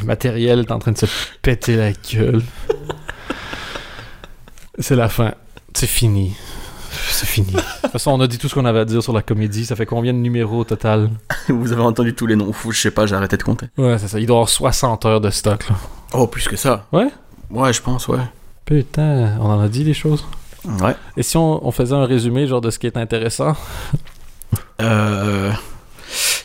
Le matériel est en train de se péter la gueule. C'est la fin. C'est fini. C'est fini. De toute façon, on a dit tout ce qu'on avait à dire sur la comédie. Ça fait combien de numéros au total? Vous avez entendu tous les noms fous, je sais pas, j'ai arrêté de compter. Ouais, c'est ça. Il doit y avoir 60 heures de stock, là. Oh, plus que ça. Ouais? Ouais, je pense, ouais. Putain, on en a dit des choses. Ouais. Et si on, on faisait un résumé, genre, de ce qui est intéressant? Euh.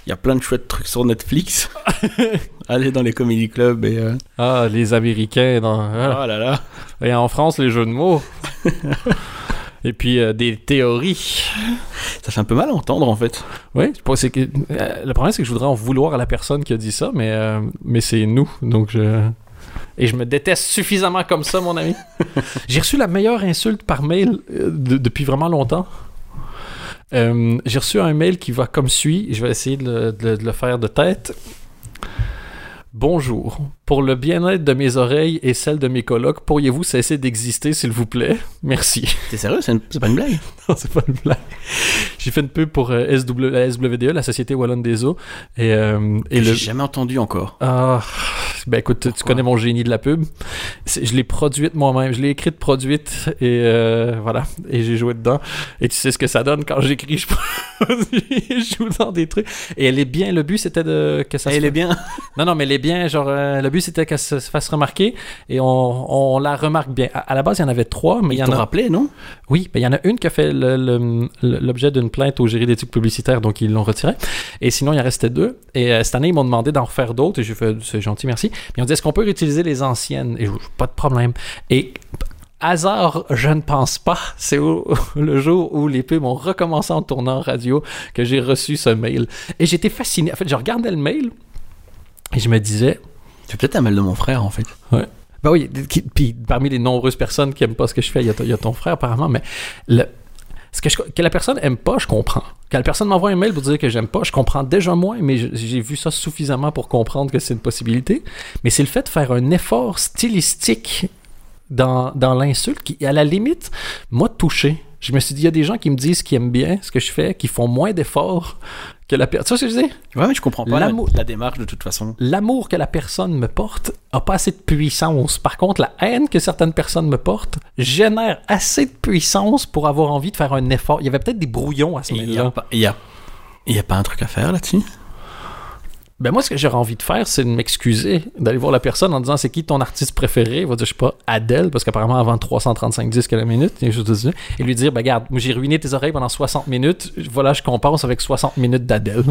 Il y a plein de chouettes trucs sur Netflix. Allez dans les comédie clubs et. euh, Ah, les Américains dans... ah. Oh là là. Et en France, les jeux de mots. Et puis, euh, des théories. Ça fait un peu mal à entendre en fait. Oui, que euh, le problème c'est que je voudrais en vouloir à la personne qui a dit ça, mais euh, mais c'est nous, donc je et je me déteste suffisamment comme ça, mon ami. J'ai reçu la meilleure insulte par mail de- depuis vraiment longtemps. Euh, J'ai reçu un mail qui va comme suit. Je vais essayer de le, faire de tête. Bonjour. Pour le bien-être de mes oreilles et celles de mes colocs, pourriez-vous cesser d'exister, s'il vous plaît? Merci. T'es sérieux? C'est une- pas une blague? Non, c'est pas une blague. J'ai fait une pub pour euh, SW, la SWDE, la Société Wallonne des Eaux. Et, euh, et J'ai le. jamais entendu encore. Ah, ben écoute, tu connais mon génie de la pub. Je l'ai produite moi-même. Je l'ai écrite, produite, et euh, voilà. Et j'ai joué dedans. Et tu sais ce que ça donne quand j'écris, je je joue dans des trucs. Et elle est bien. Le but, c'était de que ça Elle est bien. non, non, mais elle est bien. Genre, euh, le but, c'était qu'elle se, se fasse remarquer. Et on, on la remarque bien. À, à la base, il y en avait trois, mais il y en a. rappelé, non? Oui, ben, il y en a une qui a fait l'objet d'une plainte au jury d'éthique publicitaire, donc ils l'ont retiré. Et sinon, il en restait deux. Et euh, cette année, ils m'ont demandé d'en refaire d'autres. Et j'ai fait, c'est gentil, merci. Ils ont dit, est-ce qu'on peut réutiliser les anciennes? Et je pas de problème. Et hasard, je ne pense pas. C'est le jour où les pubs ont recommencé en tournant en radio que j'ai reçu ce mail. Et j'étais fasciné. En fait, je regardais le mail et je me disais, C'est peut-être un mail de mon frère en fait. ben oui, qui- puis parmi les nombreuses personnes qui aiment pas ce que je fais, il y a, ton- il y a ton frère apparemment, mais le, ce que, je- que la personne aime pas, je comprends. Quand la personne m'envoie un mail pour dire que j'aime pas, je comprends déjà moins, mais j'ai vu ça suffisamment pour comprendre que c'est une possibilité. Mais c'est le fait de faire un effort stylistique dans, dans l'insulte qui, à la limite, m'a touché. Je me suis dit, il y a des gens qui me disent qu'ils aiment bien ce que je fais, qui font moins d'efforts que la personne. Tu vois ce que je dire? Ouais, mais je comprends pas la, démarche de toute façon. l'amour que la personne me porte a pas assez de puissance. Par contre, la haine que certaines personnes me portent génère assez de puissance pour avoir envie de faire un effort. Il y avait peut-être des brouillons à ce moment-là. il y a, il y a pas un truc à faire là-dessus? Ben moi, ce que j'aurais envie de faire, c'est de m'excuser, d'aller voir la personne en disant c'est qui ton artiste préféré? Il va dire, je sais pas, Adele, parce qu'apparemment, avant 335 disques à la minute, il y a quelque chose de ça. et lui dire, ben regarde, moi j'ai ruiné tes oreilles pendant 60 minutes. Voilà, je compense avec 60 minutes d'Adele.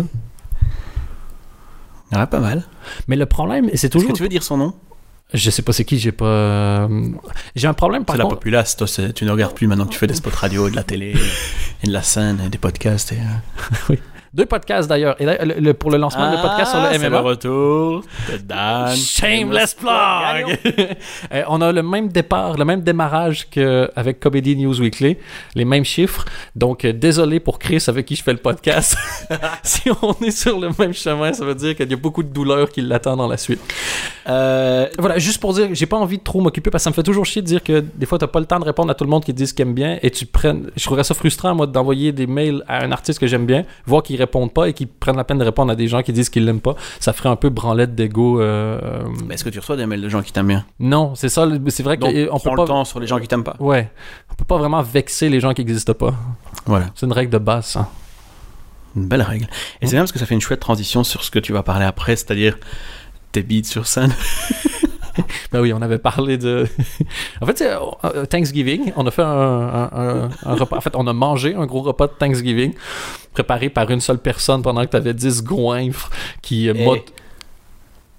Ouais, pas mal. Mais le problème, et c'est Est-ce toujours. que tu veux dire son nom? Je sais pas c'est qui, j'ai pas. euh, J'ai un problème par C'est la contre. populace, toi, tu ne regardes plus maintenant que tu fais des spots radio, de la télé, et de la scène, et des podcasts. Et, euh, Deux podcasts d'ailleurs. Et là, le- le- pour le lancement de podcast sur le Ah, MMA. retour de Dan. Shameless plug! Euh, on a le même départ, le même démarrage qu'avec Comedy News Weekly, les mêmes chiffres. Donc, euh, désolé pour Chris avec qui je fais le podcast. si on est sur le même chemin, ça veut dire qu'il y a beaucoup de douleur qui l'attend dans la suite. Euh, Voilà, juste pour dire, j'ai pas envie de trop m'occuper parce que ça me fait toujours chier de dire que des fois t'as pas le temps de répondre à tout le monde qui te dit ce qu'ils aiment bien et tu prennes. Je trouverais ça frustrant, moi, d'envoyer des mails à un artiste que j'aime bien, voir qu'ils répondent pas et qu'ils prennent la peine de répondre à des gens qui disent qu'ils l'aiment pas. Ça ferait un peu branlette d'ego. euh, euh, mais Est-ce que tu reçois des mails de gens qui t'aiment bien? Non, c'est ça. le- C'est vrai qu'on peut le pas. temps sur les gens qui t'aiment pas. Ouais, on peut pas vraiment vexer les gens qui existent pas. Voilà, C'est une règle de base, ça. une belle règle. Et c'est bien parce que ça fait une chouette transition sur ce que tu vas parler après, c'est-à-dire tes beats sur scène. Ben oui, on avait parlé de. en fait, c'est euh, Thanksgiving. On a fait un, un- un- un repas. En fait, on a mangé un gros repas de Thanksgiving préparé par une seule personne pendant que tu avais 10 goinfres qui, euh, Et- mot-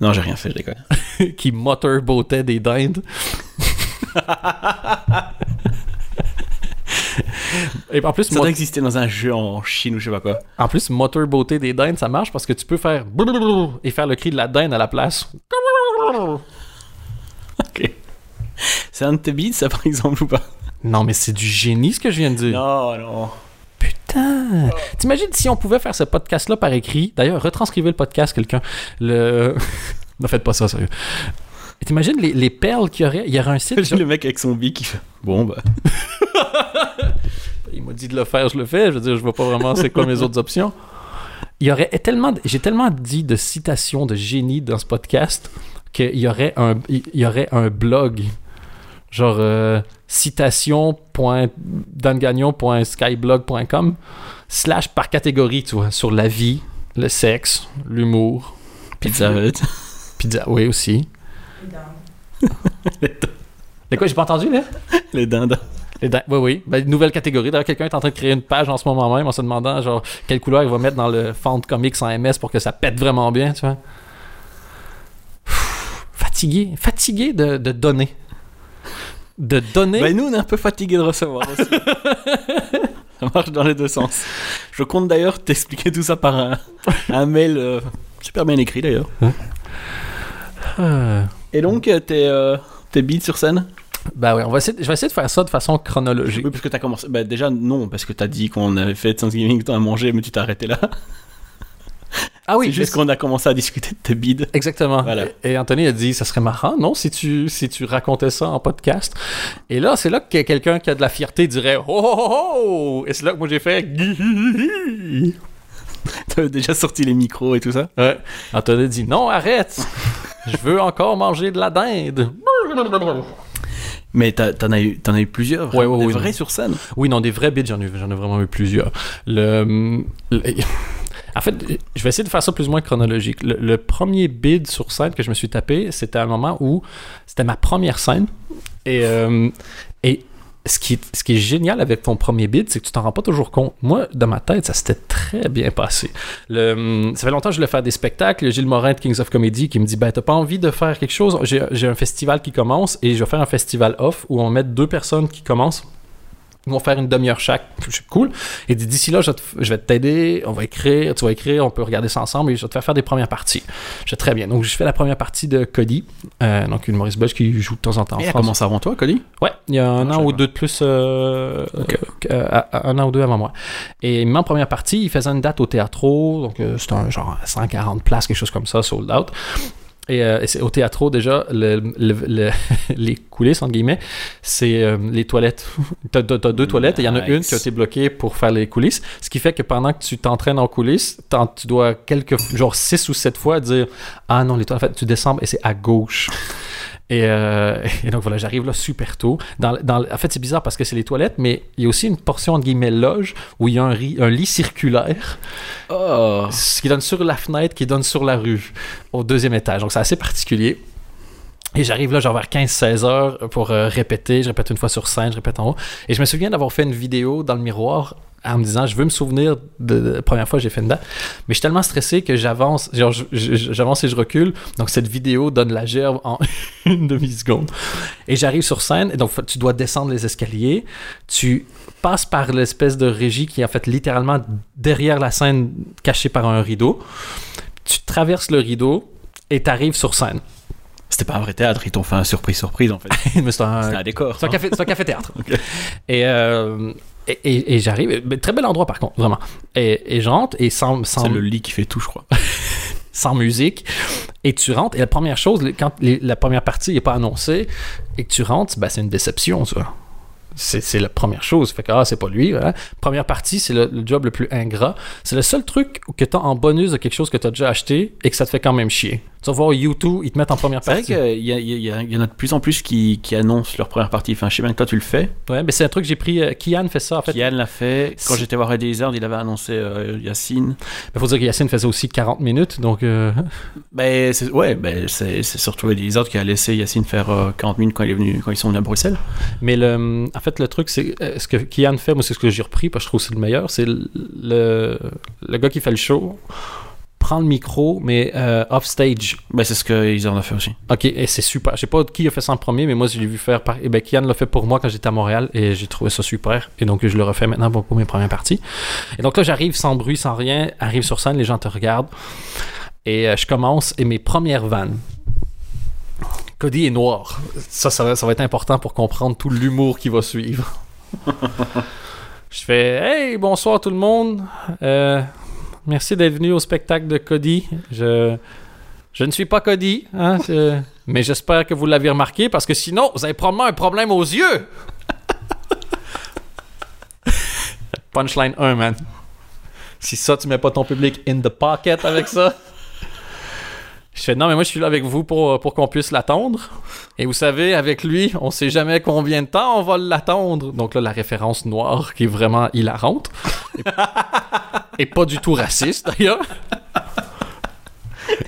Non, j'ai rien fait, je déconne. qui motorboataient des dindes. Et en plus, Ça doit exister dans un jeu en Chine ou je sais pas quoi. en plus, motorboater des dindes, ça marche parce que tu peux faire et faire le cri de la dinde à la place. C'est un de tes beats, ça, par exemple, ou pas? Non, mais c'est du génie ce que je viens de dire. Non, non. Putain! T'imagines si on pouvait faire ce podcast-là par écrit? D'ailleurs, retranscrivez le podcast, quelqu'un. Le... ne faites pas ça, sérieux. T'imagines les, les perles qu'il y aurait? Il y aurait un site. J'ai le mec avec son bic qui fait Bon, bah. Il m'a dit de le faire, je le fais. Je veux dire, je vois pas vraiment c'est quoi mes autres options. Il y aurait tellement. J'ai tellement dit de citations de génie dans ce podcast qu'il y aurait un, il y aurait un blog, genre euh, citation.dangagnon.skyblog.com slash par catégorie, tu vois, sur la vie, le sexe, l'humour, Pizza Hut. pizza, oui aussi. Mais quoi, j'ai pas entendu là? Les dindes. Les dents- oui, oui. Ben, nouvelle catégorie. D'ailleurs, quelqu'un est en train de créer une page en ce moment même en se demandant genre quelle couleur il va mettre dans le font comics en MS pour que ça pète vraiment bien, tu vois. Pff, Fatigué, fatigué de, de donner. De donner. Ben, nous, on est un peu fatigués de recevoir aussi. ça marche dans les deux sens. Je compte d'ailleurs t'expliquer tout ça par un, un mail euh, super bien écrit d'ailleurs. Euh, Et donc, euh, t'es euh, bide sur scène? Ben oui, on va essayer, je vais essayer de faire ça de façon chronologique. Oui, parce que t'as commencé. Bah, déjà, non, parce que t'as dit qu'on avait fait Thanksgiving, t'en as mangé, mais tu t'es arrêté là. Ah oui, juste qu'on a commencé à discuter de tes bides. Exactement. Voilà. Et Anthony a dit, ça serait marrant, non, si tu, si tu racontais ça en podcast. Et là, c'est là que quelqu'un qui a de la fierté dirait, oh, oh, oh, oh! Et c'est là que moi j'ai fait, T'avais déjà sorti les micros et tout ça? Ouais. Anthony dit non, arrête. Je veux encore manger de la dinde. Mais t'en as, eu, as eu plusieurs, Ouais, vraiment, ouais, des ouais, vrais non. sur scène? Oui, non, des vrais bits, j'en ai, ai vraiment eu plusieurs. Le, le- en fait, je vais essayer de faire ça plus ou moins chronologique. Le, premier bid sur scène que je me suis tapé, c'était un moment où c'était ma première scène. Et, euh, et ce, qui ce qui est génial avec ton premier bid, c'est que tu t'en rends pas toujours compte. Moi, dans ma tête, ça s'était très bien passé. Ça fait longtemps que je voulais faire des spectacles. Gilles Morin de Kings of Comedy qui me dit Ben, t'as pas envie de faire quelque chose? J'ai un festival qui commence et je vais faire un festival off où on met deux personnes qui commencent. Ils vont faire une demi-heure chaque. Suis cool. Et dit, d'ici là, je vais t'aider, on va écrire, tu vas écrire, on peut regarder ça ensemble et je vais te faire faire des premières parties. Je fais très bien. Donc, je fais la première partie de Cody, euh, donc une Maurice belge qui joue de temps en temps en Et elle commence avant toi, Cody? Ouais, il y a un Ah, an ou deux de plus, euh, euh, un an ou deux avant moi. Et en première partie, il faisait une date au théâtro, donc euh, c'était un genre 140 places, quelque chose comme ça, sold out. Et, euh, et au théâtro déjà, le, le- le- les coulisses, entre guillemets, c'est euh, les toilettes. T'as, t'as- t'as deux toilettes et il y en a une qui a été bloquée pour faire les coulisses. Ce qui fait que pendant que tu t'entraînes en coulisses, tu dois quelques, genre six ou sept fois dire Ah non, les toilettes, en fait, tu descends et c'est à gauche. Et, euh, et donc voilà, j'arrive là super tôt. Dans, dans- en fait, c'est bizarre parce que c'est les toilettes, mais il y a aussi une portion entre guillemets loge où il y a un, ri- un lit circulaire Oh ce qui donne sur la fenêtre, qui donne sur la rue, au deuxième étage. Donc c'est assez particulier. Et j'arrive là, genre vers 15-16 heures pour euh, répéter. Je répète une fois sur scène, je répète en haut. Et je me souviens d'avoir fait une vidéo dans le miroir en me disant, je veux me souvenir de, la première fois que j'ai fait une date. Mais je suis tellement stressé que j'avance, genre, j'avance et je recule. Donc cette vidéo donne la gerbe en une demi-seconde. Et j'arrive sur scène, et donc tu dois descendre les escaliers. Tu passes par l'espèce de régie qui est en fait littéralement derrière la scène, cachée par un rideau. Tu traverses le rideau et tu arrives sur scène. C'était pas un vrai théâtre, ils t'ont fait un surprise-surprise en fait. Mais c'est un, C'était un décor. c'est un café, café-théâtre. Et, euh, et, et- et j'arrive. Très bel endroit, par contre, vraiment. Et, et je rentre, et sans, sans, C'est le lit qui fait tout, je crois. sans musique. Et tu rentres, et la première chose, quand la première partie n'est pas annoncée, et que tu rentres, ben, c'est une déception, ça. C'est c'est la première chose. Fait que, ah, c'est pas lui. voilà. Première partie, c'est le, le job le plus ingrat. C'est le seul truc que tu as en bonus de quelque chose que tu as déjà acheté et que ça te fait quand même chier. Tu vas voir YouTube, ils te mettent en première C'est vrai partie. qu'il y, en a de plus en plus qui, qui annoncent leur première partie. Enfin, je sais bien que toi tu le fais. Ouais, mais c'est un truc que j'ai pris. euh, Kian fait ça, en fait. Kian l'a fait. Quand j'étais voir Eddie Izzard, il avait annoncé euh, Yacine. Il faut dire que Yacine faisait aussi 40 minutes, donc. euh, Ben, c'est, ouais, ben, c'est, c'est surtout Eddie Izzard qui a laissé Yacine faire euh, 40 minutes quand, il est venu, quand ils sont venus à Bruxelles. Mais le, en fait, le truc, c'est euh, ce que Kian fait, moi, c'est ce que j'ai repris, parce que je trouve que c'est le meilleur. C'est le, le, gars qui fait le show prend le micro, mais euh, off stage. Ben, c'est ce que Izzard a fait aussi. Ok, et c'est super. Je sais pas qui a fait ça en premier, mais moi, je l'ai vu faire par. Et ben, Kian l'a fait pour moi quand j'étais à Montréal, et j'ai trouvé ça super. Et donc, je le refais maintenant pour, pour mes premières parties. Et donc là, j'arrive sans bruit, sans rien, arrive sur scène, les gens te regardent. Et euh, je commence, et mes premières vannes. Cody est noir. Ça, ça va, ça va être important pour comprendre tout l'humour qui va suivre. je fais Hey, bonsoir tout le monde. Euh, merci d'être venu au spectacle de Cody. Je, je ne suis pas Cody, hein, je- mais j'espère que vous l'avez remarqué parce que sinon, vous avez probablement un problème aux yeux. Punchline 1, man. Si ça, tu mets pas ton public in the pocket avec ça. Je fais non, mais moi je suis là avec vous pour, pour qu'on puisse l'attendre. Et vous savez, avec lui, on sait jamais combien de temps on va l'attendre. Donc là, la référence noire qui est vraiment hilarante. Et, et pas du tout raciste d'ailleurs.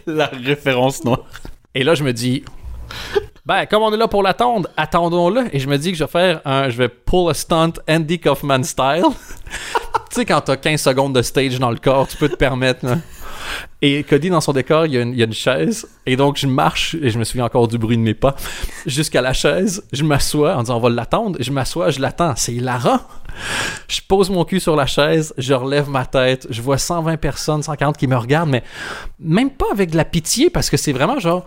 La référence noire. Et là, je me dis, ben, comme on est là pour l'attendre, attendons-le. Et je me dis que je vais faire un, je vais pull a stunt Andy Kaufman style. tu sais, quand t'as 15 secondes de stage dans le corps, tu peux te permettre, là. Et Cody, dans son décor, il y, a une, y a une chaise. Et donc, je marche, et je me souviens encore du bruit de mes pas, jusqu'à la chaise. Je m'assois en disant, on va l'attendre. Je m'assois, je l'attends. C'est hilarant. Je pose mon cul sur la chaise, je relève ma tête. Je vois 120 personnes, 140 qui me regardent, mais même pas avec de la pitié, parce que c'est vraiment genre,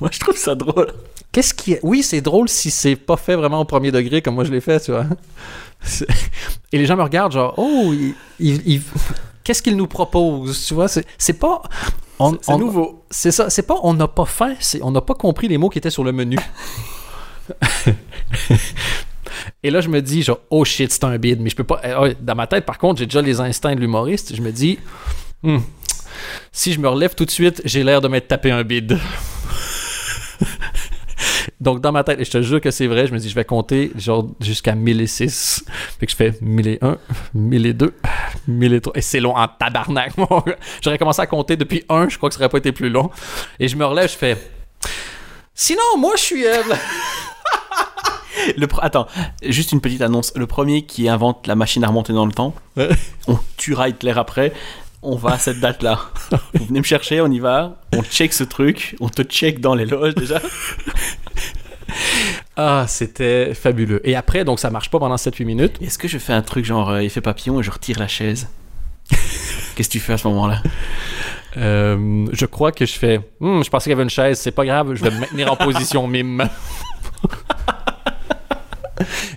Moi, je trouve ça drôle. Qu'est-ce qui. Oui, c'est drôle si c'est pas fait vraiment au premier degré comme moi je l'ai fait, tu vois. Et les gens me regardent genre, oh, il- il- il- qu'est-ce qu'il nous propose, tu vois. C'est pas... C'est nouveau. C'est ça, c'est pas on n'a pas faim, c'est on n'a pas compris les mots qui étaient sur le menu. Et là, je me dis, genre, oh shit, c'est un bid, mais je peux pas. ouais, Dans ma tête, par contre, j'ai déjà les instincts de l'humoriste. Je me dis, Hmm, si je me relève tout de suite, j'ai l'air de m'être tapé un bid. Donc, dans ma tête, et je te jure que c'est vrai, je me dis, je vais compter genre jusqu'à 1006. Fait que je fais 1001, 1002, 1003. Et c'est long en tabarnak, mon gars. J'aurais commencé à compter depuis 1, je crois que ça aurait pas été plus long. Et je me relève, je fais. Sinon, moi, je suis. euh, Le Attends, juste une petite annonce. Le premier qui invente la machine à remonter dans le temps, on tuera Hitler après. On va à cette date-là. Vous venez me chercher, on y va. On check ce truc. On te check dans les loges déjà. Ah, c'était fabuleux. Et après, donc ça marche pas pendant 7-8 minutes. Est-ce que je fais un truc genre euh, effet papillon et je retire la chaise? Qu'est-ce que tu fais à ce moment-là? Euh, je crois que je fais. Hmm, je pensais qu'il y avait une chaise, c'est pas grave, je vais me maintenir en position mime.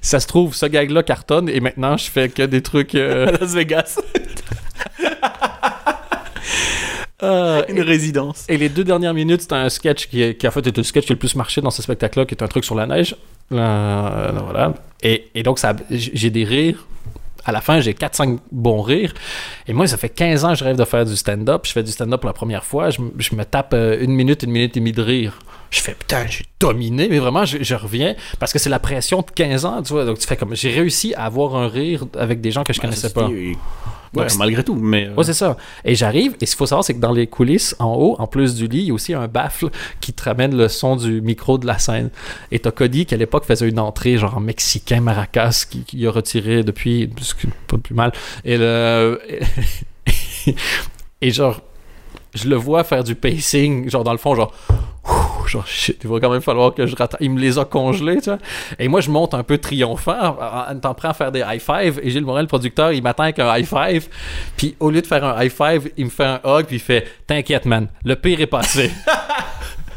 Ça se trouve, ce gag-là cartonne et maintenant je fais que des trucs. euh, Las Vegas. Euh, Une résidence. Et les deux dernières minutes, c'était un sketch qui, est- qui a fait le sketch qui a le plus marché dans ce spectacle-là, qui est un truc sur la neige. Euh, voilà. Et, et donc, ça, j'ai des rires. À la fin, j'ai 4-5 bons rires. Et moi, ça fait 15 ans que je rêve de faire du stand-up. Je fais du stand-up pour la première fois. Je, je me tape euh, une minute, une minute et demie de rire. Je fais, putain, j'ai dominé. Mais vraiment, je, je reviens parce que c'est la pression de 15 ans, tu vois. Donc, tu fais comme, j'ai réussi à avoir un rire avec des gens que je connaissais pas. Ouais, Donc, malgré tout, mais. euh, Ouais, c'est ça. Et j'arrive, et ce qu'il faut savoir, c'est que dans les coulisses, en haut, en plus du lit, il y a aussi un baffle qui te ramène le son du micro de la scène. Et t'as Cody qui, à l'époque, faisait une entrée, genre en mexicain maracas, qui, qui a retiré depuis, pas plus mal. Et le. et genre, je le vois faire du pacing, genre dans le fond, genre. Genre, shit, il va quand même falloir que je rattrape. Il me les a congelés, tu vois. Et moi, je monte un peu triomphant, en étant prêt à faire des high five. Et Gilles Morel, le producteur, il m'attend avec un high five. Puis au lieu de faire un high five, il me fait un hug, puis il fait T'inquiète, man, le pire est passé.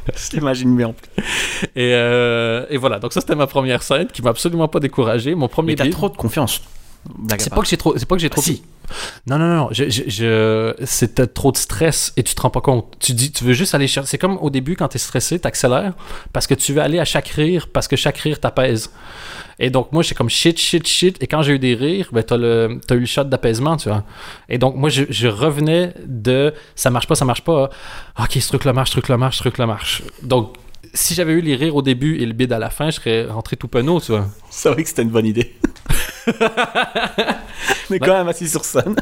Je t'imagine bien. et, euh, et voilà, donc ça, c'était ma première scène qui m'a absolument pas découragé. Mon premier Mais t'as trop de confiance. C'est pas que j'ai trop. C'est pas que j'ai trop. Ah, si. Non, non, non. Je, je, je- C'était trop de stress et tu te rends pas compte. Tu dis, tu veux juste aller chercher. C'est comme au début quand t'es stressé, t'accélères parce que tu veux aller à chaque rire parce que chaque rire t'apaise. Et donc moi, j'étais comme shit, shit, shit. Et quand j'ai eu des rires, ben t'as le, eu le shot d'apaisement, tu vois. Et donc moi, je, je revenais de ça marche pas, ça marche pas. à, Ok, ce truc-là marche, ce truc-là marche, ce truc-là marche. Donc si j'avais eu les rires au début et le bid à la fin, je serais rentré tout penaud, tu vois. C'est vrai que c'était une bonne idée. Mais quand même assis sur scène.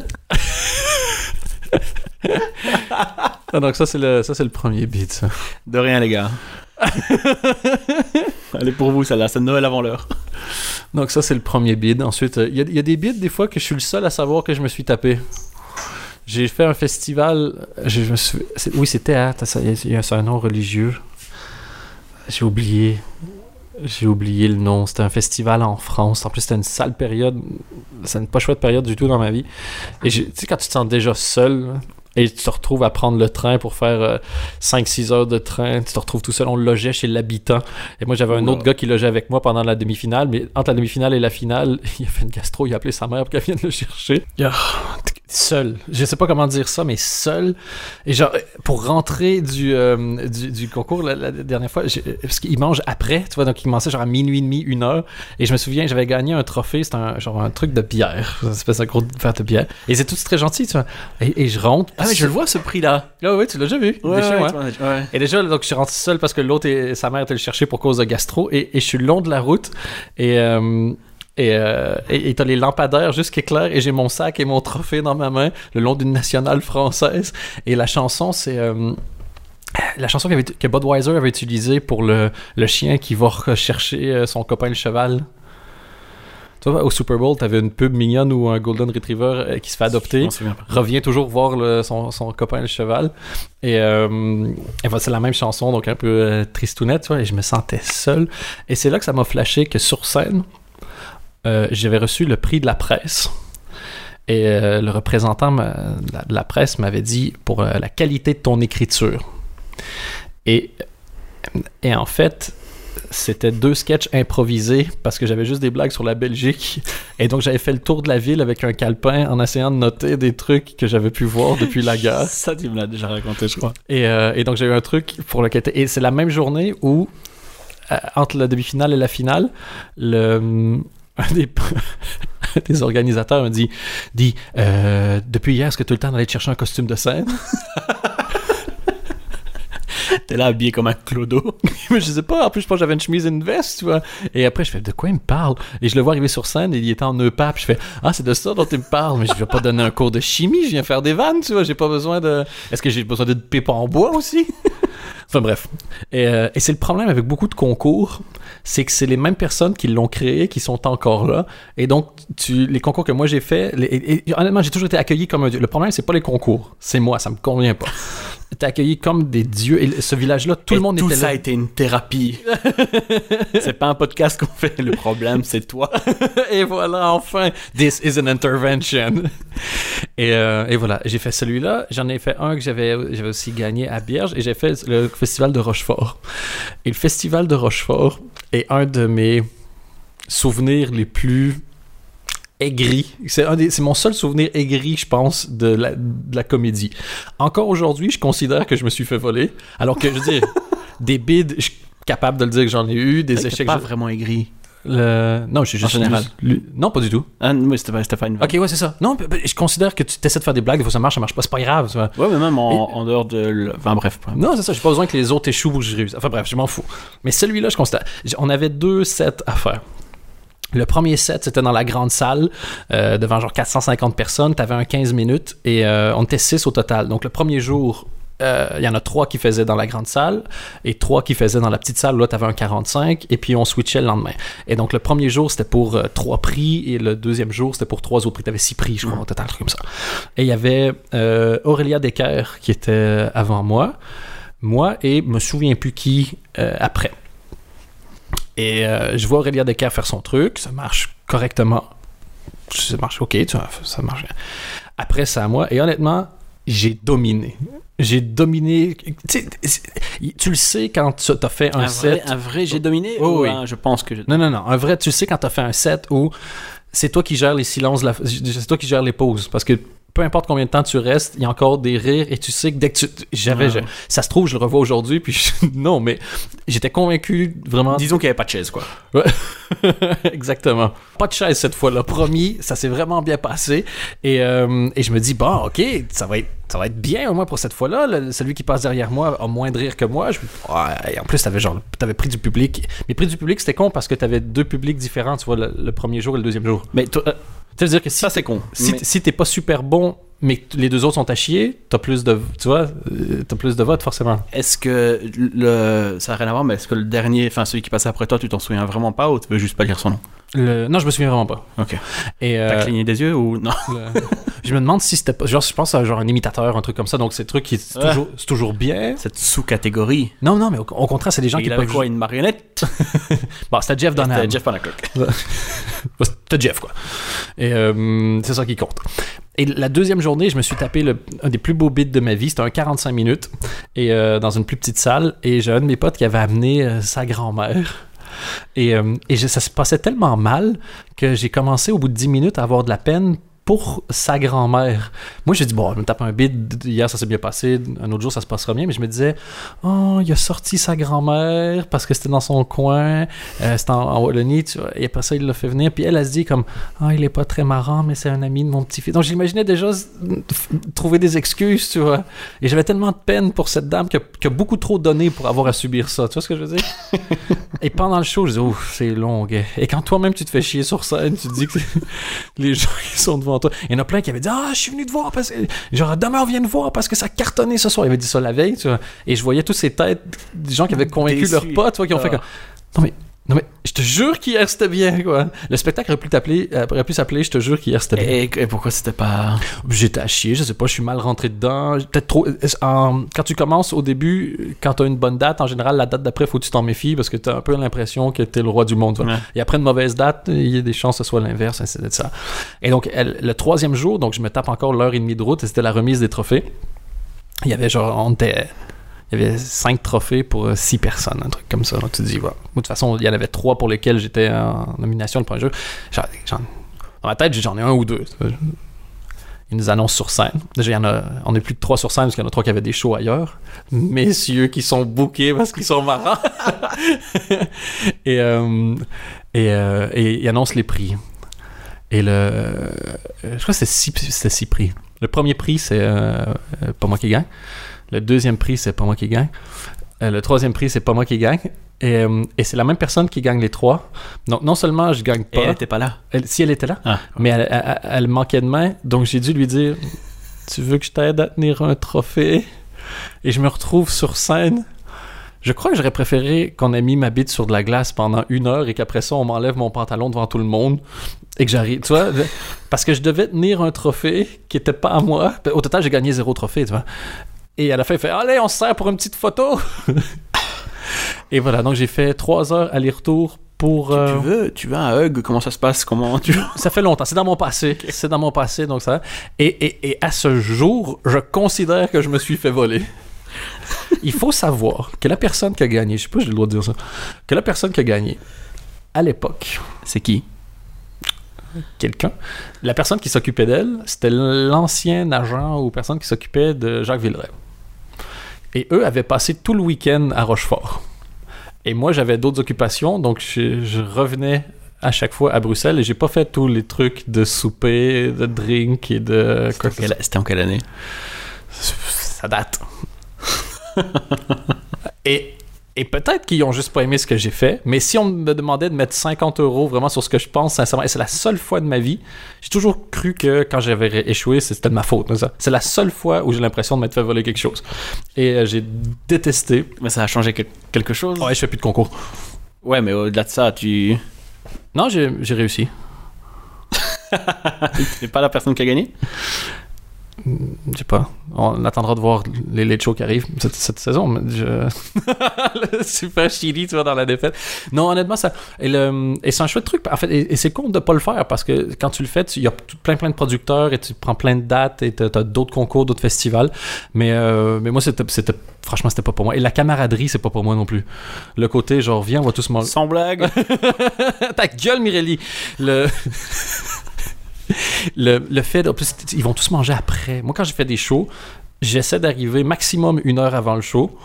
Ah, donc ça c'est le, ça c'est le premier bid, ça. De rien, les gars. Allez, pour vous, celle-là, c'est Noël avant l'heure. Donc ça, c'est le premier bid. Ensuite, euh, il y, a- il y a des bids des fois que je suis le seul à savoir que je me suis tapé. J'ai fait un festival. Je, je me suis- oui, c'était Il y a un nom religieux. J'ai oublié. J'ai oublié le nom. C'était un festival en France. En plus, c'était une sale période. C'est une pas chouette période du tout dans ma vie. Et tu sais, quand tu te sens déjà seul, et tu te retrouves à prendre le train pour faire 5-6 heures de train, tu te retrouves tout seul. On logeait chez l'habitant. Et moi, j'avais un autre gars qui logeait avec moi pendant la demi-finale. Mais entre la demi-finale et la finale, il a fait une gastro. Il a appelé sa mère pour qu'elle vienne le chercher. Seul. Je sais pas comment dire ça, mais seul. Et genre, pour rentrer du, euh, du, du concours la, la dernière fois, parce qu'ils mangent après, tu vois, donc ils commençaient genre à minuit et demi, une heure. Et je me souviens, j'avais gagné un trophée, c'était un, genre un truc de bière, une espèce de gros verre de bière. Et c'est tous très gentil, tu vois. Et, et je rentre. Ah, mais je le vois ce prix-là. Ah oui, tu l'as déjà vu. Ouais, chez moi. ouais. Et déjà, donc, je suis rentré seul parce que l'autre et sa mère étaient le chercher pour cause de gastro. Et, et je suis long de la route. Et. euh, et euh, et et t'as les lampadaires éclairent et j'ai mon sac et mon trophée dans ma main le long d'une nationale française et la chanson c'est euh, la chanson qu'avait- que Budweiser avait utilisée pour le, le chien qui va rechercher euh, son copain le cheval tu vois au Super Bowl t'avais une pub mignonne ou un Golden Retriever euh, qui se fait adopter revient toujours voir le- son, son copain le cheval. Et, euh, et voilà, c'est la même chanson, donc un peu euh, tristounette, tu vois, et je me sentais seul. Et c'est là que ça m'a flashé que sur scène, euh, j'avais reçu le prix de la presse. Et euh, le représentant de la, presse m'avait dit pour euh, la qualité de ton écriture. Et, et en fait, c'était deux sketchs improvisés parce que j'avais juste des blagues sur la Belgique. Et donc, j'avais fait le tour de la ville avec un calepin en essayant de noter des trucs que j'avais pu voir depuis la gare. Ça, tu me l'as déjà raconté, je crois. Et, euh, et donc, j'ai eu un truc pour lequel. Et c'est la même journée où, euh, entre la demi-finale et la finale, le. Un des, organisateurs me dit, euh, Depuis hier, est-ce que tu le temps d'aller te chercher un costume de scène? T'es là habillé comme un clodo. Mais je sais pas, en plus, je pense que j'avais une chemise et une veste, tu vois. Et après, je fais, de quoi il me parle? Et je le vois arriver sur scène et il était en nœud pape. Je fais, ah, c'est de ça dont il me parle. Mais je vais pas donner un cours de chimie, je viens faire des vannes, tu vois. J'ai pas besoin de. Est-ce que j'ai besoin de pépins en bois aussi? enfin, bref. Et, euh, et c'est le problème avec beaucoup de concours, c'est que c'est les mêmes personnes qui l'ont créé qui sont encore là. Et donc, tu, les concours que moi j'ai fait, les- et, et honnêtement, j'ai toujours été accueilli comme un dieu. Le problème, c'est pas les concours, c'est moi, ça me convient pas. T'es accueilli comme des dieux. Et ce village-là, tout le monde tout était ça là. a été une thérapie. c'est pas un podcast qu'on fait. Le problème, c'est toi. et voilà, enfin, this is an intervention. et, euh, et voilà, j'ai fait celui-là. J'en ai fait un que j'avais, j'avais aussi gagné à Bierge et j'ai fait le festival de Rochefort. Et le festival de Rochefort est un de mes souvenirs les plus aigris. C'est, un des- c'est mon seul souvenir aigri, je pense, de la, de la comédie. Encore aujourd'hui, je considère que je me suis fait voler. Alors que, je veux dire, des bids, je suis capable de le dire que j'en ai eu, des échecs. pas je- vraiment aigri. le... Non, j'ai juste. En général. Non, pas du tout. Ah, mais c'était pas, une. Ok, ouais, c'est ça. Non, je considère que tu essaies de faire des blagues, des fois ça marche, ça marche pas, c'est pas grave. vois. Ouais, mais même en, en dehors de. l- Enfin, bref. pas- Non, c'est ça, j'ai pas besoin que les autres échouent pour que je réussisse. Enfin bref, je m'en fous. Mais celui-là, je constate. On avait deux sets à faire. Le premier set, c'était dans la grande salle, euh, devant genre 450 personnes. T'avais un 15 minutes et euh, on était 6 au total. Donc le premier jour, euh, il y en a trois qui faisaient dans la grande salle et trois qui faisaient dans la petite salle. Là, t'avais un 45 et puis on switchait le lendemain. Et donc le premier jour, c'était pour euh, trois prix et le deuxième jour, c'était pour trois autres prix. T'avais six prix, je crois, au total, un truc comme ça. Et il y avait euh, Aurélia Decker qui était avant moi, moi et me souviens plus qui après. Et euh, je vois Aurélia Decker faire son truc, ça marche correctement. Ça marche ok, tu vois, ça marche bien. Après, c'est à moi. Et honnêtement, j'ai dominé. J'ai dominé. Tu sais, tu le sais quand tu as fait un, Un, set. vrai, un vrai j'ai dominé Oh, ou oui. un je pense que Non, non, non. Un vrai, tu sais quand t'as fait un set où c'est toi qui gères les silences, la- c'est toi qui gères les pauses. Parce que peu importe combien de temps tu restes, il y a encore des rires et tu sais que dès que tu. J'avais. Ouais, ouais. ça se trouve, je le revois aujourd'hui, puis je- non, mais j'étais convaincu vraiment. Disons qu'il n'y avait pas de chaise, quoi. Exactement. Pas de chaise cette fois-là, promis. Ça s'est vraiment bien passé. Et, euh, et je me dis, bon, ok, ça va être, ça va être bien au moins pour cette fois-là. Celui qui passe derrière moi a moins de rire que moi. Je, ouais, et en plus, t'avais genre, t'avais pris du public. Mais pris du public, c'était con parce que t'avais deux publics différents, tu vois, le, le premier jour et le deuxième jour. Mais toi, Ça veut dire que si, ça, c'est con. si, Mais- si t'es pas super bon, mais que les deux autres sont à chier, t'as plus de, tu vois, euh, t'as plus de votes forcément. Est-ce que le. Ça n'a rien à voir, mais est-ce que le dernier, enfin celui qui passait après toi, tu t'en souviens vraiment pas ou tu veux juste pas lire son nom? Le- non, je me souviens vraiment pas. Ok. Et, T'as euh, cligné des yeux ou non? Le- je me demande si c'était pas. Genre, je pense à genre un imitateur, un truc comme ça. Donc, c'est truc qui Ouais. toujours, c'est toujours bien. Cette sous-catégorie. Non, non, mais au, au contraire, c'est des gens Et qui il avait peuvent. quoi Une marionnette? Bon, c'était Jeff Dunham. C'était Jeff Panaclock. C'était Jeff, quoi. Et euh, c'est ça qui compte. Et la deuxième journée, je me suis tapé le, un des plus beaux bits de ma vie. C'était un 45 minutes. Et euh, dans une plus petite salle. Et j'ai un de mes potes qui avait amené euh, sa grand-mère. Et, euh, ça se passait tellement mal que j'ai commencé au bout de 10 minutes à avoir de la peine pour sa grand-mère. Moi, j'ai dit, bon, je me tape un bid. Hier, ça s'est bien passé. Un autre jour, ça se passera bien. Mais je me disais, oh, il a sorti sa grand-mère parce que c'était dans son coin. Euh, c'était en, en Wallonie. Tu vois, et après ça, il l'a fait venir. Puis elle, elle se dit, comme, ah, il est pas très marrant, mais c'est un ami de mon petit-fils. Donc, j'imaginais déjà trouver des excuses, tu vois. Et j'avais tellement de peine pour cette dame qui a, qui a beaucoup trop donné pour avoir à subir ça. Tu vois ce que je veux dire? Et pendant le show, je dis, ouf, c'est long. Et quand toi-même, tu te fais chier sur scène, tu te dis que les gens qui sont devant toi. Il y en a plein qui avaient dit, ah, je suis venu te voir parce que, genre, demain, on vient te voir parce que ça cartonnait ce soir. Ils avaient dit ça la veille, tu vois. Et je voyais toutes ces têtes, des gens qui avaient convaincu Déçus. leurs potes, tu vois, qui ont fait Ah. comme, non mais, non mais, je te jure qu'hier c'était bien, quoi. Le spectacle aurait pu t'appeler, euh, aurait pu s'appeler, je te jure qu'hier c'était bien. Et, et pourquoi c'était pas? J'étais à chier, je sais pas, je suis mal rentré dedans. Peut-être trop. en- quand tu commences au début, quand tu as une bonne date, en général, la date d'après, faut que tu t'en méfies parce que tu as un peu l'impression que tu es le roi du monde. Ouais. Et après une mauvaise date, il y a des chances que ce soit l'inverse, ainsi de ça. Et donc, elle- le troisième jour, donc je me tape encore l'heure et demie de route et c'était la remise des trophées. Il y avait genre, on était. Il y avait cinq trophées pour euh, six personnes, un truc comme ça. Donc, tu te dis, voilà. De toute façon, il y en avait trois pour lesquels j'étais en nomination le premier j'en- dans ma tête, j'en ai un ou deux. Ils nous annoncent sur scène. Déjà, il y en a, on est plus de trois sur scène parce qu'il y en a trois qui avaient des shows ailleurs. Messieurs qui sont bookés parce qu'ils sont marrants. et, euh, euh, et ils annoncent les prix. Et le. Je crois que c'était six, six prix. Le premier prix, c'est pas moi qui gagne. Le deuxième prix, c'est pas moi qui gagne. Euh, le troisième prix, c'est pas moi qui gagne. Et, euh, et c'est la même personne qui gagne les trois. Donc, non seulement je gagne Et pas. elle était pas là. Elle- si elle était là, Ah. mais elle, elle- elle manquait de main, donc j'ai dû lui dire Tu veux que je t'aide à tenir un trophée Et je me retrouve sur scène. Je crois que j'aurais préféré qu'on ait mis ma bite sur de la glace pendant une heure et qu'après ça, on m'enlève mon pantalon devant tout le monde et que j'arrive. Tu vois, parce que je devais tenir un trophée qui était pas à moi. Au total, j'ai gagné zéro trophée, tu vois. Et à la fin, il fait Allez, on se sert pour une petite photo Et voilà, donc j'ai fait trois heures aller-retour pour. Tu, euh, tu veux, tu veux un hug? Comment ça se passe? Comment tu ça fait longtemps. C'est dans mon passé. C'est dans mon passé, donc ça. Et, et, et à ce jour, je considère que je me suis fait voler. Il faut savoir que la personne qui a gagné, je sais pas si j'ai le droit de dire ça, que la personne qui a gagné, à l'époque, C'est qui? Quelqu'un, la personne qui s'occupait d'elle, c'était l'ancien agent ou personne qui s'occupait de Jacques Villeray. Et eux avaient passé tout le week-end à Rochefort. Et moi, j'avais d'autres occupations, donc je, je revenais à chaque fois à Bruxelles et j'ai pas fait tous les trucs de souper, de drink et de C'était en quelle année? Ça date. et et peut-être qu'ils ont juste pas aimé ce que j'ai fait, mais si on me demandait de mettre 50 euros vraiment sur ce que je pense, sincèrement, et c'est la seule fois de ma vie, j'ai toujours cru que quand j'avais échoué, c'était de ma faute. C'est la seule fois où j'ai l'impression de m'être fait voler quelque chose. Et euh, j'ai détesté. Mais ça a changé quel- quelque chose? Ouais, je fais plus de concours. Ouais, mais au-delà de ça, tu Non, j'ai réussi. n'es pas la personne qui a gagné? Je sais pas. On attendra de voir les late shows qui arrivent cette, cette saison. Mais je... Super chili, tu vois, dans la défaite. Non, honnêtement, ça. Et, le... et c'est un chouette truc. En fait, et, et c'est con de pas le faire parce que quand tu le fais, il y a plein, plein de producteurs et tu prends plein de dates et tu as, d'autres concours, d'autres festivals. Mais, euh, mais moi, c'était, c'était. Franchement, c'était pas pour moi. Et la camaraderie, c'est pas pour moi non plus. Le côté, genre, viens, on va tous manger. Sans blague Ta gueule, Mirelli! Le... le, le fait, de, en plus, ils vont tous manger après. Moi, quand j'ai fait des shows, j'essaie d'arriver maximum une heure avant le show.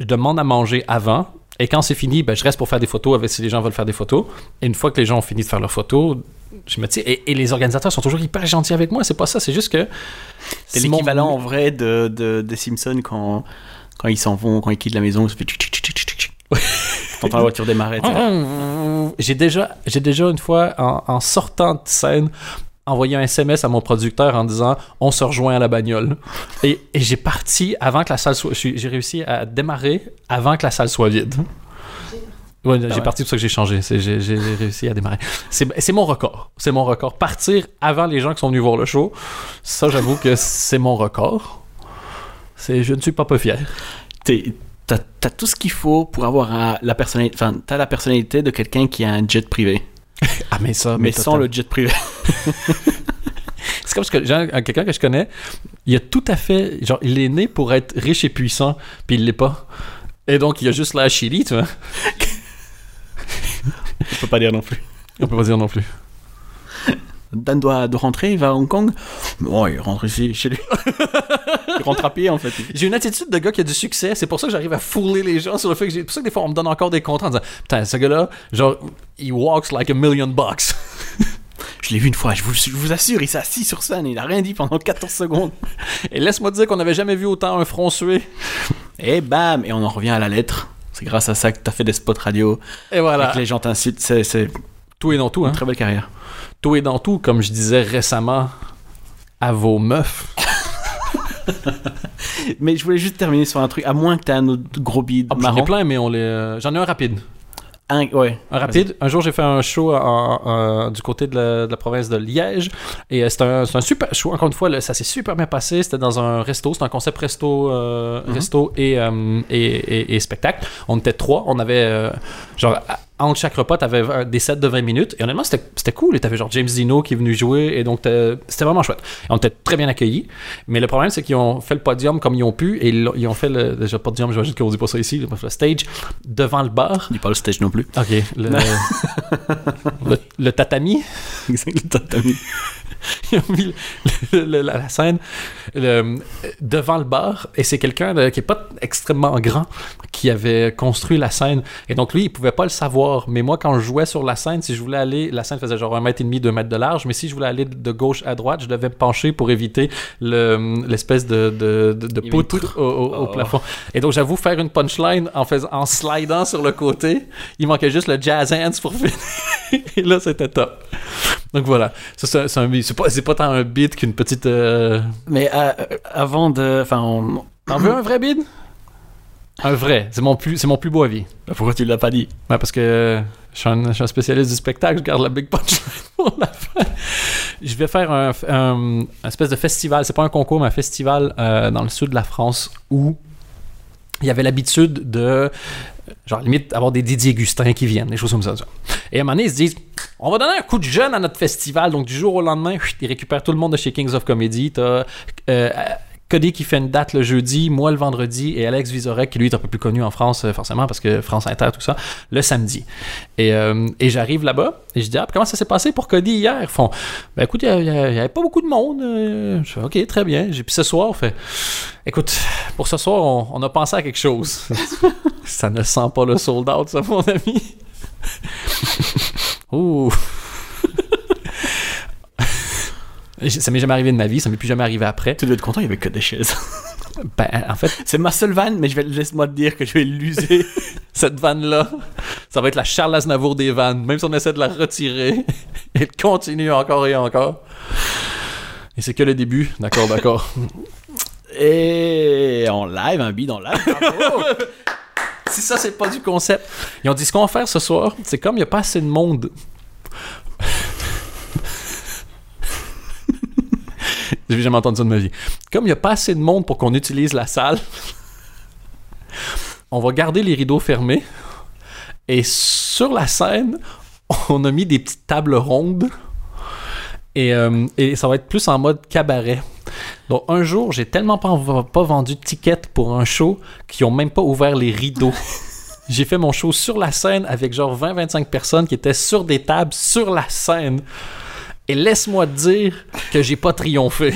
Je demande à manger avant. Et quand c'est fini, ben, je reste pour faire des photos avec si les gens veulent faire des photos. Et une fois que les gens ont fini de faire leurs photos, je me dis, et, et les organisateurs sont toujours hyper gentils avec moi. C'est pas ça, c'est juste que. C'est mon- l'équivalent en vrai de, de, des Simpsons quand, quand ils s'en vont, quand ils quittent la maison, ça fait. T'entends la voiture démarrer. J'ai déjà, j'ai déjà une fois, en, en sortant de scène, envoyé un SMS à mon producteur en disant on se rejoint à la bagnole. Et, et j'ai parti avant que la salle soit. J'ai réussi à démarrer avant que la salle soit vide. Ouais, j'ai ouais. parti pour ça que j'ai changé. J'ai réussi à démarrer. C'est mon record. C'est mon record. Partir avant les gens qui sont venus voir le show, ça, j'avoue que c'est mon record. Je ne suis pas peu fier. T'es- T'as tout ce qu'il faut pour avoir la personnalité, enfin, t'as la personnalité de quelqu'un qui a un jet privé, Ah, mais ça, mais sans le jet privé. C'est comme ce que genre, quelqu'un que je connais, il a tout à fait. Genre, il est né pour être riche et puissant, puis il l'est pas. Et donc, il a juste la chili, tu vois. Je peux pas dire non plus. On peut pas dire non plus. Dan doit, doit rentrer, il va à Hong Kong. Bon, il rentre ici, chez lui. il rentre à pied, en fait. J'ai une attitude de gars qui a du succès. C'est pour ça que j'arrive à fouler les gens sur le fait que j'ai. C'est pour ça que des fois, on me donne encore des contrats en disant Putain, ce gars-là, genre, he walks like a million bucks. Je l'ai vu une fois, je vous, je vous assure, il s'est assis sur scène, il a rien dit pendant 14 secondes. Et laisse-moi dire qu'on n'avait jamais vu autant un front sué. Et bam, et on en revient à la lettre. C'est grâce à ça que t'as fait des spots radio Et et voilà. que les gens t'insultent. C'est Tout est dans tout, une hein. très belle carrière. Tout est dans tout, comme je disais récemment à vos meufs. Mais je voulais juste terminer sur un truc, à moins que t'aies un autre gros bide Ah, J'en ai plein, mais on les. euh, J'en ai un rapide. Un, ouais. Un rapide. Un jour, j'ai fait un show en- en- du côté de la, de la province de Liège. Et euh, c'était un, super show. Encore une fois, là, ça s'est super bien passé. C'était dans un resto. C'était un concept resto, euh, resto et, euh, et, et- et spectacle. On était trois. On avait, euh, genre, entre chaque repas, t'avais des sets de 20 minutes. Et honnêtement, c'était c'était cool. Et t'avais genre James Dino qui est venu jouer. Et donc, c'était vraiment chouette. Et on était très bien accueillis. Mais le problème, c'est qu'ils ont fait le podium comme ils ont pu. Et ils, ont fait le. Déjà, podium, j'imagine qu'on dit pas ça ici. Le stage devant le bar. Dis pas le stage non plus. Ok, le, le, le tatami, le tatami. ils ont mis le- le- la, la scène le- devant le bar et c'est quelqu'un qui est pas extrêmement grand qui avait construit la scène. Et donc lui il pouvait pas le savoir. Mais moi quand je jouais sur la scène si je voulais aller la scène faisait genre un mètre et demi deux mètres de large mais si je voulais aller de gauche à droite je devais me pencher pour éviter le- l'espèce de, poutre, au, Oh. plafond. Et donc j'avoue faire une punchline en faisant en slidant sur le côté il manquait juste le jazz hands pour finir. Et là c'était top donc voilà ça c'est c'est un c'est pas tant un beat qu'une petite euh, Mais euh, euh, avant de. Enfin, on- T'en veux un vrai bid? Un vrai. C'est mon plus, c'est mon plus beau avis. pourquoi tu l'as pas dit? Ouais, parce que je suis, un, je suis un spécialiste du spectacle, je garde la big punch pour la fin. Je vais faire un, un- un espèce de festival, c'est pas un concours, mais un festival euh, dans le sud de la France où il y avait l'habitude de, genre, limite, avoir des Didier Gustin qui viennent, des choses comme ça. Et à un moment donné, ils se disent, on va donner un coup de jeune à notre festival. Donc, du jour au lendemain, ils récupèrent tout le monde de chez Kings of Comedy. T'as euh, Cody qui fait une date le jeudi, moi le vendredi, et Alex Vizorek, qui lui est un peu plus connu en France, euh, forcément, parce que France Inter, tout ça, le samedi. Et, euh, et j'arrive là-bas, et je dis, ah, comment ça s'est passé pour Cody hier? Ils font, ben écoute, il n'y avait pas beaucoup de monde. euh. Je fais, ok, très bien. J'ai- Puis ce soir, on fait, écoute, pour ce soir, on, on a pensé à quelque chose. ça ne sent pas le sold out, ça, mon ami. Ouh. Ça m'est jamais arrivé de ma vie, ça m'est plus jamais arrivé après. Tu dois être content, il y avait que des chaises. Ben, en fait, C'est ma seule vanne, mais je vais laisse-moi te dire que je vais l'user. cette vanne-là, ça va être la Charles Aznavour des vannes. Même si on essaie de la retirer, elle continue encore et encore. Et c'est que le début. D'accord, d'accord. Et en live, un bide en live. bravo. si ça, c'est pas du concept. Ils ont dit ce qu'on va faire ce soir, c'est comme il n'y a pas assez de monde. J'ai jamais entendu ça de ma vie. Comme il n'y a pas assez de monde pour qu'on utilise la salle, on va garder les rideaux fermés. Et sur la scène, on a mis des petites tables rondes. Et, euh, et ça va être plus en mode cabaret. Donc un jour, j'ai tellement pas, pas vendu de tickets pour un show qu'ils ont même pas ouvert les rideaux. j'ai fait mon show sur la scène avec genre 20-25 personnes qui étaient sur des tables sur la scène. Et laisse-moi te dire que j'ai pas triomphé.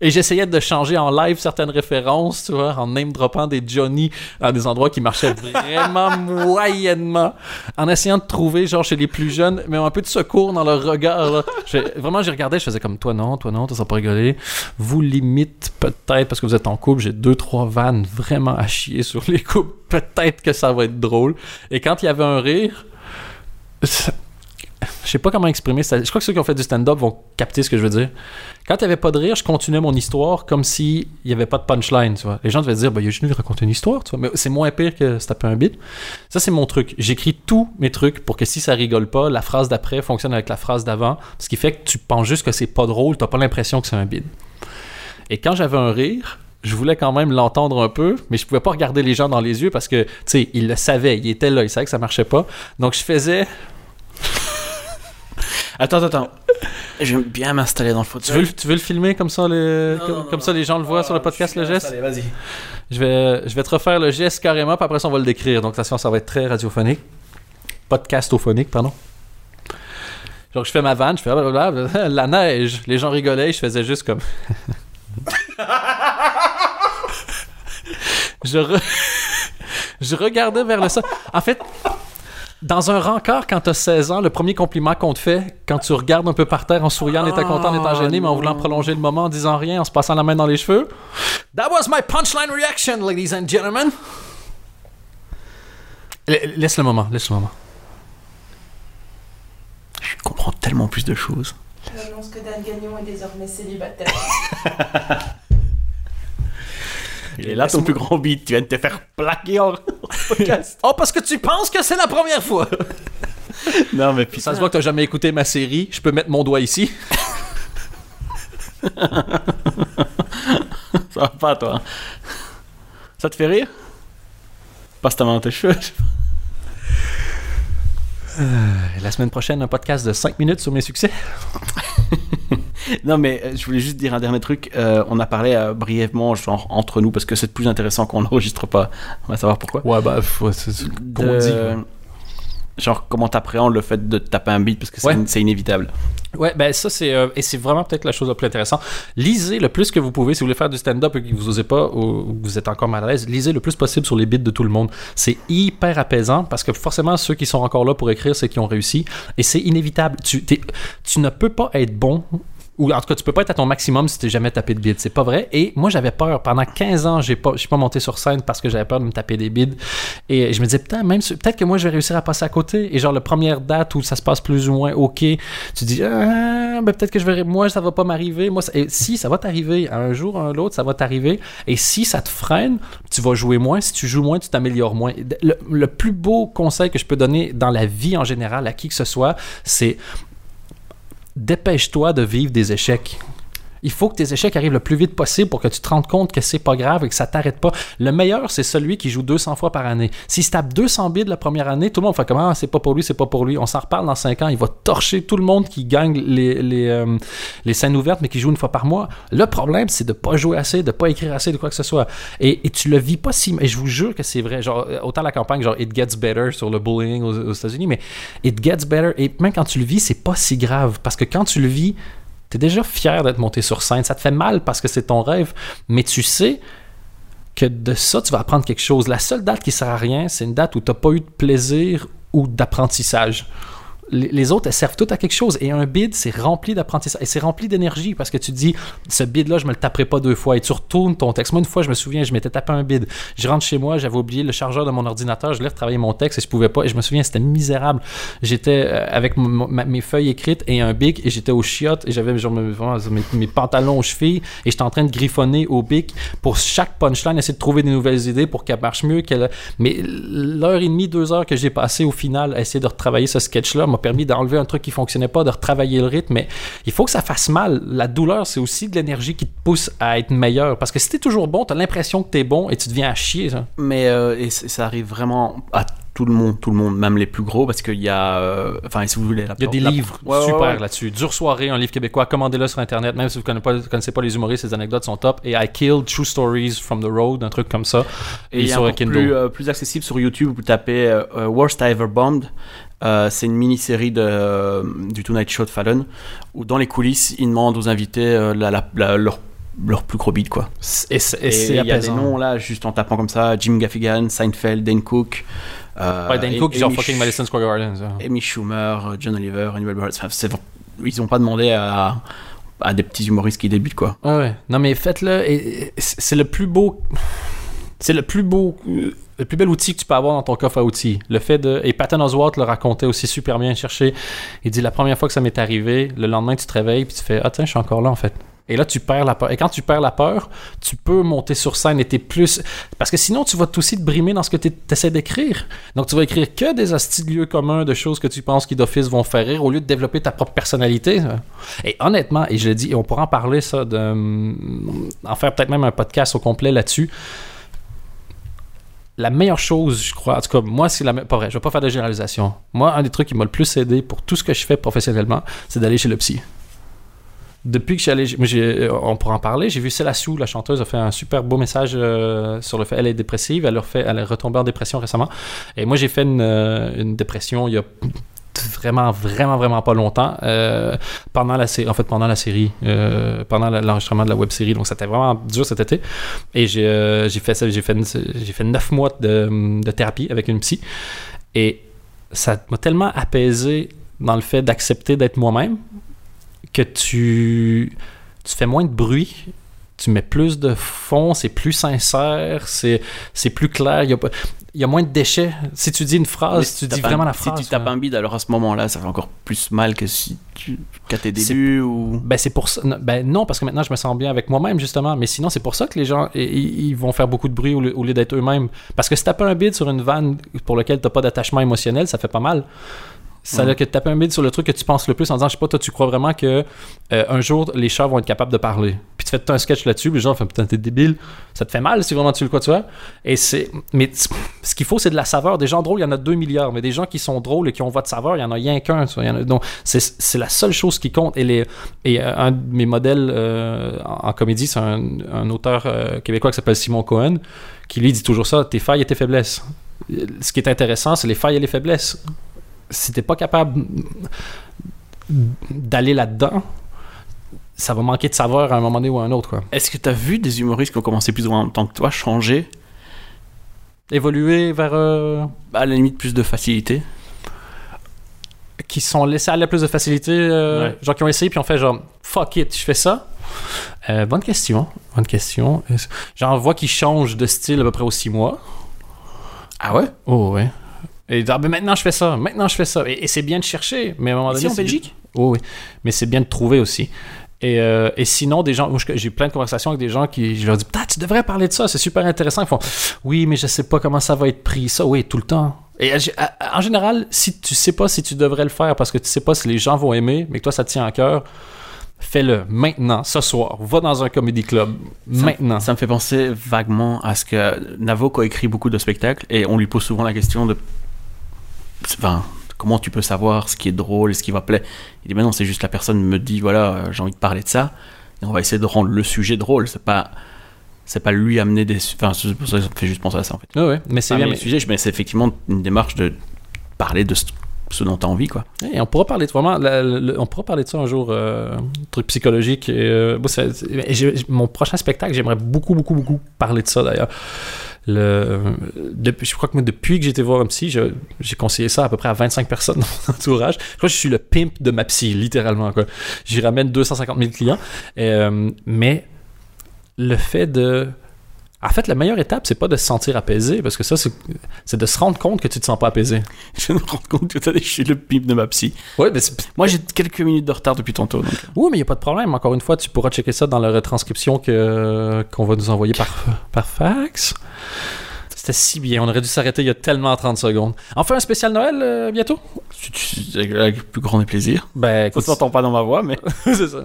Et j'essayais de changer en live certaines références, tu vois, en name droppant des Johnny à des endroits qui marchaient vraiment moyennement, en essayant de trouver, genre chez les plus jeunes, mais un peu de secours dans leur regard. là. Vraiment, j'ai regardé, je faisais comme toi non, toi non, toi ça pas rigoler. Vous limite peut-être parce que vous êtes en couple, j'ai deux trois vannes vraiment à chier sur les couples. Peut-être que ça va être drôle. Et quand il y avait un rire, je sais pas comment exprimer ça. Je crois que ceux qui ont fait du stand-up vont capter ce que je veux dire. Quand il n'y avait pas de rire, je continuais mon histoire comme s'il n'y avait pas de punchline, tu vois. Les gens devaient dire, bah, il a juste venu raconter une histoire, tu vois. Mais c'est moins pire que se taper un beat. Ça, c'est mon truc. J'écris tous mes trucs pour que si ça rigole pas, la phrase d'après fonctionne avec la phrase d'avant. Ce qui fait que tu penses juste que c'est pas drôle, t'as pas l'impression que c'est un bide. Et quand j'avais un rire, je voulais quand même l'entendre un peu, mais je pouvais pas regarder les gens dans les yeux parce que, tu sais, ils le savaient, ils étaient là, ils savaient que ça marchait pas. Donc je faisais Attends, attends. Je vais bien m'installer dans le Tu fauteuil. veux, le- tu veux le filmer comme ça, le, Non, comme, non, comme non. ça les gens le voient sur le podcast, le geste? Allez, vas-y. je vais, je vais te refaire le geste carrément, puis après ça, on va le décrire. Donc, attention, ça va être très radiophonique. Podcastophonique, pardon. Genre, je fais ma vanne, je fais blablabla, la neige. Les gens rigolaient, je faisais juste comme. je, re- je regardais vers le sol. En fait, dans un rencard, quand t'as 16 ans, le premier compliment qu'on te fait, quand tu regardes un peu par terre en souriant, en étant content, en étant gêné, mais en voulant prolonger le moment, en disant rien, en se passant la main dans les cheveux. That was my punchline reaction, ladies and gentlemen. La- Laisse le moment, laisse le moment. Je comprends tellement plus de choses. J'annonce que Dan Gagnon est désormais célibataire. Et là, ton plus grand beat, tu viens de te faire plaquer en podcast. Oh, parce que tu penses que c'est la première fois. non, mais puis Ça se voit que t'as jamais écouté ma série. Je peux mettre mon doigt ici. ça va pas, toi. Ça te fait rire? Passe ta main dans tes cheveux. La semaine prochaine, un podcast de 5 minutes sur mes succès. Non, mais euh, je voulais juste dire un dernier truc. Euh, on a parlé euh, brièvement, genre entre nous, parce que c'est plus intéressant qu'on n'enregistre pas. On va savoir pourquoi. Ouais, bah, c'est comme on De- dit. ouais. Genre, comment t'appréhendes le fait de taper un beat, parce que c'est Ouais. in- c'est inévitable. Ouais, ben ça c'est euh, et c'est vraiment peut-être la chose la plus intéressante. Lisez le plus que vous pouvez si vous voulez faire du stand-up et que vous osez pas ou que vous êtes encore mal à l'aise. Lisez le plus possible sur les bits de tout le monde. C'est hyper apaisant parce que forcément ceux qui sont encore là pour écrire, c'est qui ont réussi et c'est inévitable. Tu ne peux pas être bon ou en tout cas, tu peux pas être à ton maximum si t'es jamais tapé de bides. C'est pas vrai. Et moi, j'avais peur. Pendant 15 ans, j'ai pas, suis pas monté sur scène parce que j'avais peur de me taper des bides. Et je me disais, putain, même, peut-être que moi, je vais réussir à passer à côté. Et genre, la première date où ça se passe plus ou moins OK, tu dis, ah, ben, peut-être que je vais, moi, ça va pas m'arriver. Moi, si, ça va t'arriver. Un jour, un l'autre, ça va t'arriver. Et si ça te freine, tu vas jouer moins. Si tu joues moins, tu t'améliores moins. Le plus beau conseil que je peux donner dans la vie en général à qui que ce soit, c'est dépêche-toi de vivre des échecs. Il faut que tes échecs arrivent le plus vite possible pour que tu te rendes compte que c'est pas grave et que ça t'arrête pas. Le meilleur, c'est celui qui joue 200 fois par année. S'il se tape 200 bides la première année, tout le monde fait comment c'est pas pour lui, c'est pas pour lui. On s'en reparle dans 5 ans. Il va torcher tout le monde qui gagne les, les, euh, les scènes ouvertes, mais qui joue une fois par mois. Le problème, c'est de pas jouer assez, de pas écrire assez, de quoi que ce soit. Et, et tu le vis pas si. Et je vous jure que c'est vrai. Genre, euh, autant la campagne, genre It Gets Better sur le bullying aux, aux États-Unis, mais It Gets Better. Et même quand tu le vis, c'est pas si grave. Parce que quand tu le vis, T'es déjà fier d'être monté sur scène. Ça te fait mal parce que c'est ton rêve, mais tu sais que de ça, tu vas apprendre quelque chose. La seule date qui sert à rien, c'est une date où tu n'as pas eu de plaisir ou d'apprentissage. Les, autres, elles servent toutes à quelque chose. Et un bid, c'est rempli d'apprentissage. Et c'est rempli d'énergie parce que tu dis, ce bid-là, je me le taperai pas deux fois. Et tu retournes ton texte. Moi, une fois, je me souviens, je m'étais tapé un bid. Je rentre chez moi, j'avais oublié le chargeur de mon ordinateur. Je voulais retravailler mon texte et je pouvais pas. Et je me souviens, c'était misérable. J'étais euh, avec mes feuilles écrites et un bic et j'étais au chiottes et j'avais mes, pantalons aux chevilles et j'étais en train de griffonner au bic pour chaque punchline, essayer de trouver des nouvelles idées pour qu'elle marche mieux. Mais l'heure et demie, deux heures que j'ai passé au final à essayer de retravailler ce sketch-là m'a permis d'enlever un truc qui fonctionnait pas, de retravailler le rythme. Mais il faut que ça fasse mal. La douleur, c'est aussi de l'énergie qui te pousse à être meilleur. Parce que si t'es toujours bon, t'as l'impression que t'es bon et tu deviens à chier. ça. Mais euh, et ça arrive vraiment à tout le monde, tout le monde, même les plus gros, parce qu'il y a. euh, Enfin, si vous voulez. La, Il y a des la- livres Ouais, super ouais. là-dessus. Dure soirée, un livre québécois. Commandez-le sur Internet. Même si vous ne connaissez pas, connaissez pas les humoristes, les anecdotes sont top. Et I Killed True Stories from the Road, un truc comme ça. Et Et, il y a sur encore Kindle. plus, euh, plus accessible sur YouTube, vous tapez euh, Worst I Ever Bombed. Euh, c'est une mini-série de, euh, du Tonight Show de Fallon, où dans les coulisses, ils demandent aux invités euh, la- la- la- leur, leur plus gros beat, quoi. Et il y a des noms là, juste en tapant comme ça Jim Gaffigan, Seinfeld, Dane Cook. euh, Ouais, Dan Cook, genre Amy fucking Sch- Madison Square Garden. ça. Amy Schumer, John Oliver, Hannibal Buress. Enfin, ils n'ont pas demandé à, à des petits humoristes qui débutent, quoi. Ouais, ouais. Non, mais faites-le. C'est le plus beau. C'est le plus beau. Le plus bel outil que tu peux avoir dans ton coffre à outils. Le fait de. Et Patton Oswalt le racontait aussi super bien. Chercher. Il dit la première fois que ça m'est arrivé, le lendemain, tu te réveilles puis tu fais Ah, tiens, je suis encore là en fait. Et là, tu perds la peur. Et quand tu perds la peur, tu peux monter sur scène et t'es plus. Parce que sinon, tu vas aussi te brimer dans ce que tu essaies d'écrire. Donc, tu vas écrire que des hosties de lieux communs, de choses que tu penses qui d'office vont faire rire, au lieu de développer ta propre personnalité. Et honnêtement, et je le dis, et on pourra en parler, ça, de, en faire peut-être même un podcast au complet là-dessus. La meilleure chose, je crois, en tout cas, moi, c'est la pas vrai, je vais pas faire de généralisation. Moi, un des trucs qui m'a le plus aidé pour tout ce que je fais professionnellement, c'est d'aller chez le psy. Depuis que moi, j'ai- on pourra en parler, j'ai vu Céla Sou, la chanteuse, a fait un super beau message euh, sur le fait elle est dépressive, elle, refait, elle est retombée en dépression récemment. Et moi, j'ai fait une, euh, une dépression il y a vraiment, vraiment, vraiment pas longtemps. euh, pendant la série, en fait, pendant la série, euh, pendant l'enregistrement de la web série. Donc, c'était vraiment dur cet été. Et j'ai euh, fait ça, j'ai fait, j'ai fait neuf mois de, de thérapie avec une psy. Et ça m'a tellement apaisé dans le fait d'accepter d'être moi-même que tu, tu fais moins de bruit. Tu mets plus de fond, c'est plus sincère, c'est c'est plus clair. Il y a, pas- il y a moins de déchets. Si tu dis une phrase, si tu dis tapes un- vraiment la phrase. Si tu tapes ouais. un bide, alors à ce moment-là, ça fait encore plus mal que si tu qu'à tes débuts ou. Ben c'est pour ça. non, Ben non, parce que maintenant je me sens bien avec moi-même justement. Mais sinon c'est pour ça que les gens ils vont faire beaucoup de bruit au lieu, d'être eux-mêmes. Parce que si taper un bid sur une vanne pour lequel t'as pas d'attachement émotionnel, ça fait pas mal. Ça Mhm. que de taper un bid sur le truc que tu penses le plus en disant, je sais pas, toi tu crois vraiment que euh, un jour les chats vont être capables de parler. Puis tu fais tout un sketch là-dessus, puis les gens font putain t'es débile. Ça te fait mal si vraiment tu le crois, tu vois. Et c'est, mais ce qu'il faut c'est de la saveur. Des gens drôles, il y en a 2 milliards, mais des gens qui sont drôles et qui ont votre saveur, il y en a rien qu'un. tu a- donc c'est, c'est la seule chose qui compte. Et les, et euh, un de mes modèles euh, en, en comédie, c'est un, un auteur euh, québécois qui s'appelle Simon Cohen, qui lui dit toujours ça tes failles et tes faiblesses. Ce qui est intéressant, c'est les failles et les faiblesses. Si t'es pas capable d'aller là-dedans, ça va manquer de saveur à un moment donné ou à un autre. Quoi. Est-ce que tu as vu des humoristes qui ont commencé plus ou moins en même temps que toi changer? Évoluer vers. euh, à la limite plus de facilité qui sont laissés aller à plus de facilité, euh, Ouais. genre qui ont essayé puis ont fait genre fuck it, je fais ça. Euh, bonne question, bonne question. J'en vois qui changent de style à peu près aux six mois. Ah ouais? Oh ouais. Et ah, ben maintenant je fais ça, maintenant je fais ça. Et, et c'est bien de chercher, mais à un moment donné. Ici en Belgique? Oh oui, mais c'est bien de trouver aussi. Et, euh, et sinon, des gens, j'ai plein de conversations avec des gens qui, je leur dis, Putain, tu devrais parler de ça, c'est super intéressant. Ils font, oui, mais je sais pas comment ça va être pris. Ça, oui, tout le temps. Et euh, à- en général, si tu sais pas si tu devrais le faire parce que tu sais pas si les gens vont aimer, mais que toi, ça te tient à cœur, fais-le maintenant, ce soir. Va dans un comedy club Ça- maintenant. Ça me fait penser vaguement à ce que Navo a écrit beaucoup de spectacles et on lui pose souvent la question de. Enfin, comment tu peux savoir ce qui est drôle et ce qui va plaire? Il dit, mais non, c'est juste la personne me dit, voilà, euh, j'ai envie de parler de ça et on va essayer de rendre le sujet drôle. C'est pas. C'est pas lui amener des. Enfin, c'est pour ça que ça me fait juste penser à ça en fait. Ouais, ouais, mais c'est bien. mais- le sujet, mais c'est effectivement une démarche de parler de ce, dont tu as envie, quoi. Hey, on pourra parler de vraiment, la- on pourra parler de ça un jour, euh, truc psychologique. Et, euh, et mon prochain spectacle, j'aimerais beaucoup, beaucoup, beaucoup parler de ça d'ailleurs. Le, je crois que moi, depuis que été voir un psy, j'ai conseillé ça à peu près à 25 personnes dans mon entourage. Je crois que je suis le pimp de ma psy, littéralement. J'y ramène 250 000 clients. Euh, mais le fait de. En fait, la meilleure étape, c'est pas de se sentir apaisé, parce que ça, c'est de se rendre compte que tu te sens pas apaisé. Je me rends compte que je suis le pipe de ma psy. Ouais, mais Moi, j'ai quelques minutes de retard depuis tantôt. Donc. Oui, mais il n'y a pas de problème. Encore une fois, tu pourras checker ça dans la retranscription qu'on va nous envoyer par, par fax. C'était si bien. On aurait dû s'arrêter il y a tellement 30 secondes. On fait un spécial Noël euh, bientôt? Avec le plus grand des plaisirs. Ben, Ça écoute, s'entend pas dans ma voix, mais c'est ça.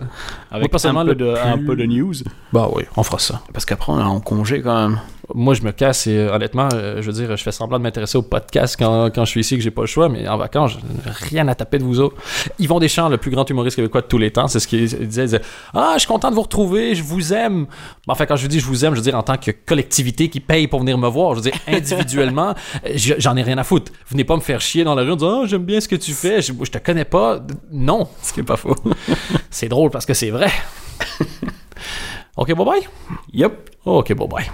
avec personnellement, un, peu de news. Bah oui, on fera ça. Parce qu'après, on est en congé quand même. Moi, je me casse et euh, honnêtement, euh, je veux dire, je fais semblant de m'intéresser au podcast quand, quand je suis ici, que j'ai pas le choix, mais en vacances, j'ai rien à taper de vous autres. Yvon Deschamps, le plus grand humoriste québécois de tous les temps, c'est ce qu'il disait. Il disait Ah, je suis content de vous retrouver, je vous aime. Enfin, quand je vous dis je vous aime, je veux dire en tant que collectivité qui paye pour venir me voir. Je veux dire, individuellement, je- j'en ai rien à foutre. Venez pas me faire chier dans la rue en disant Ah, j'aime bien ce que tu fais, je, je te connais pas. Non, Ce qui est pas faux. c'est drôle parce que c'est vrai. ok, bye bye. Yep. Ok, bye bye.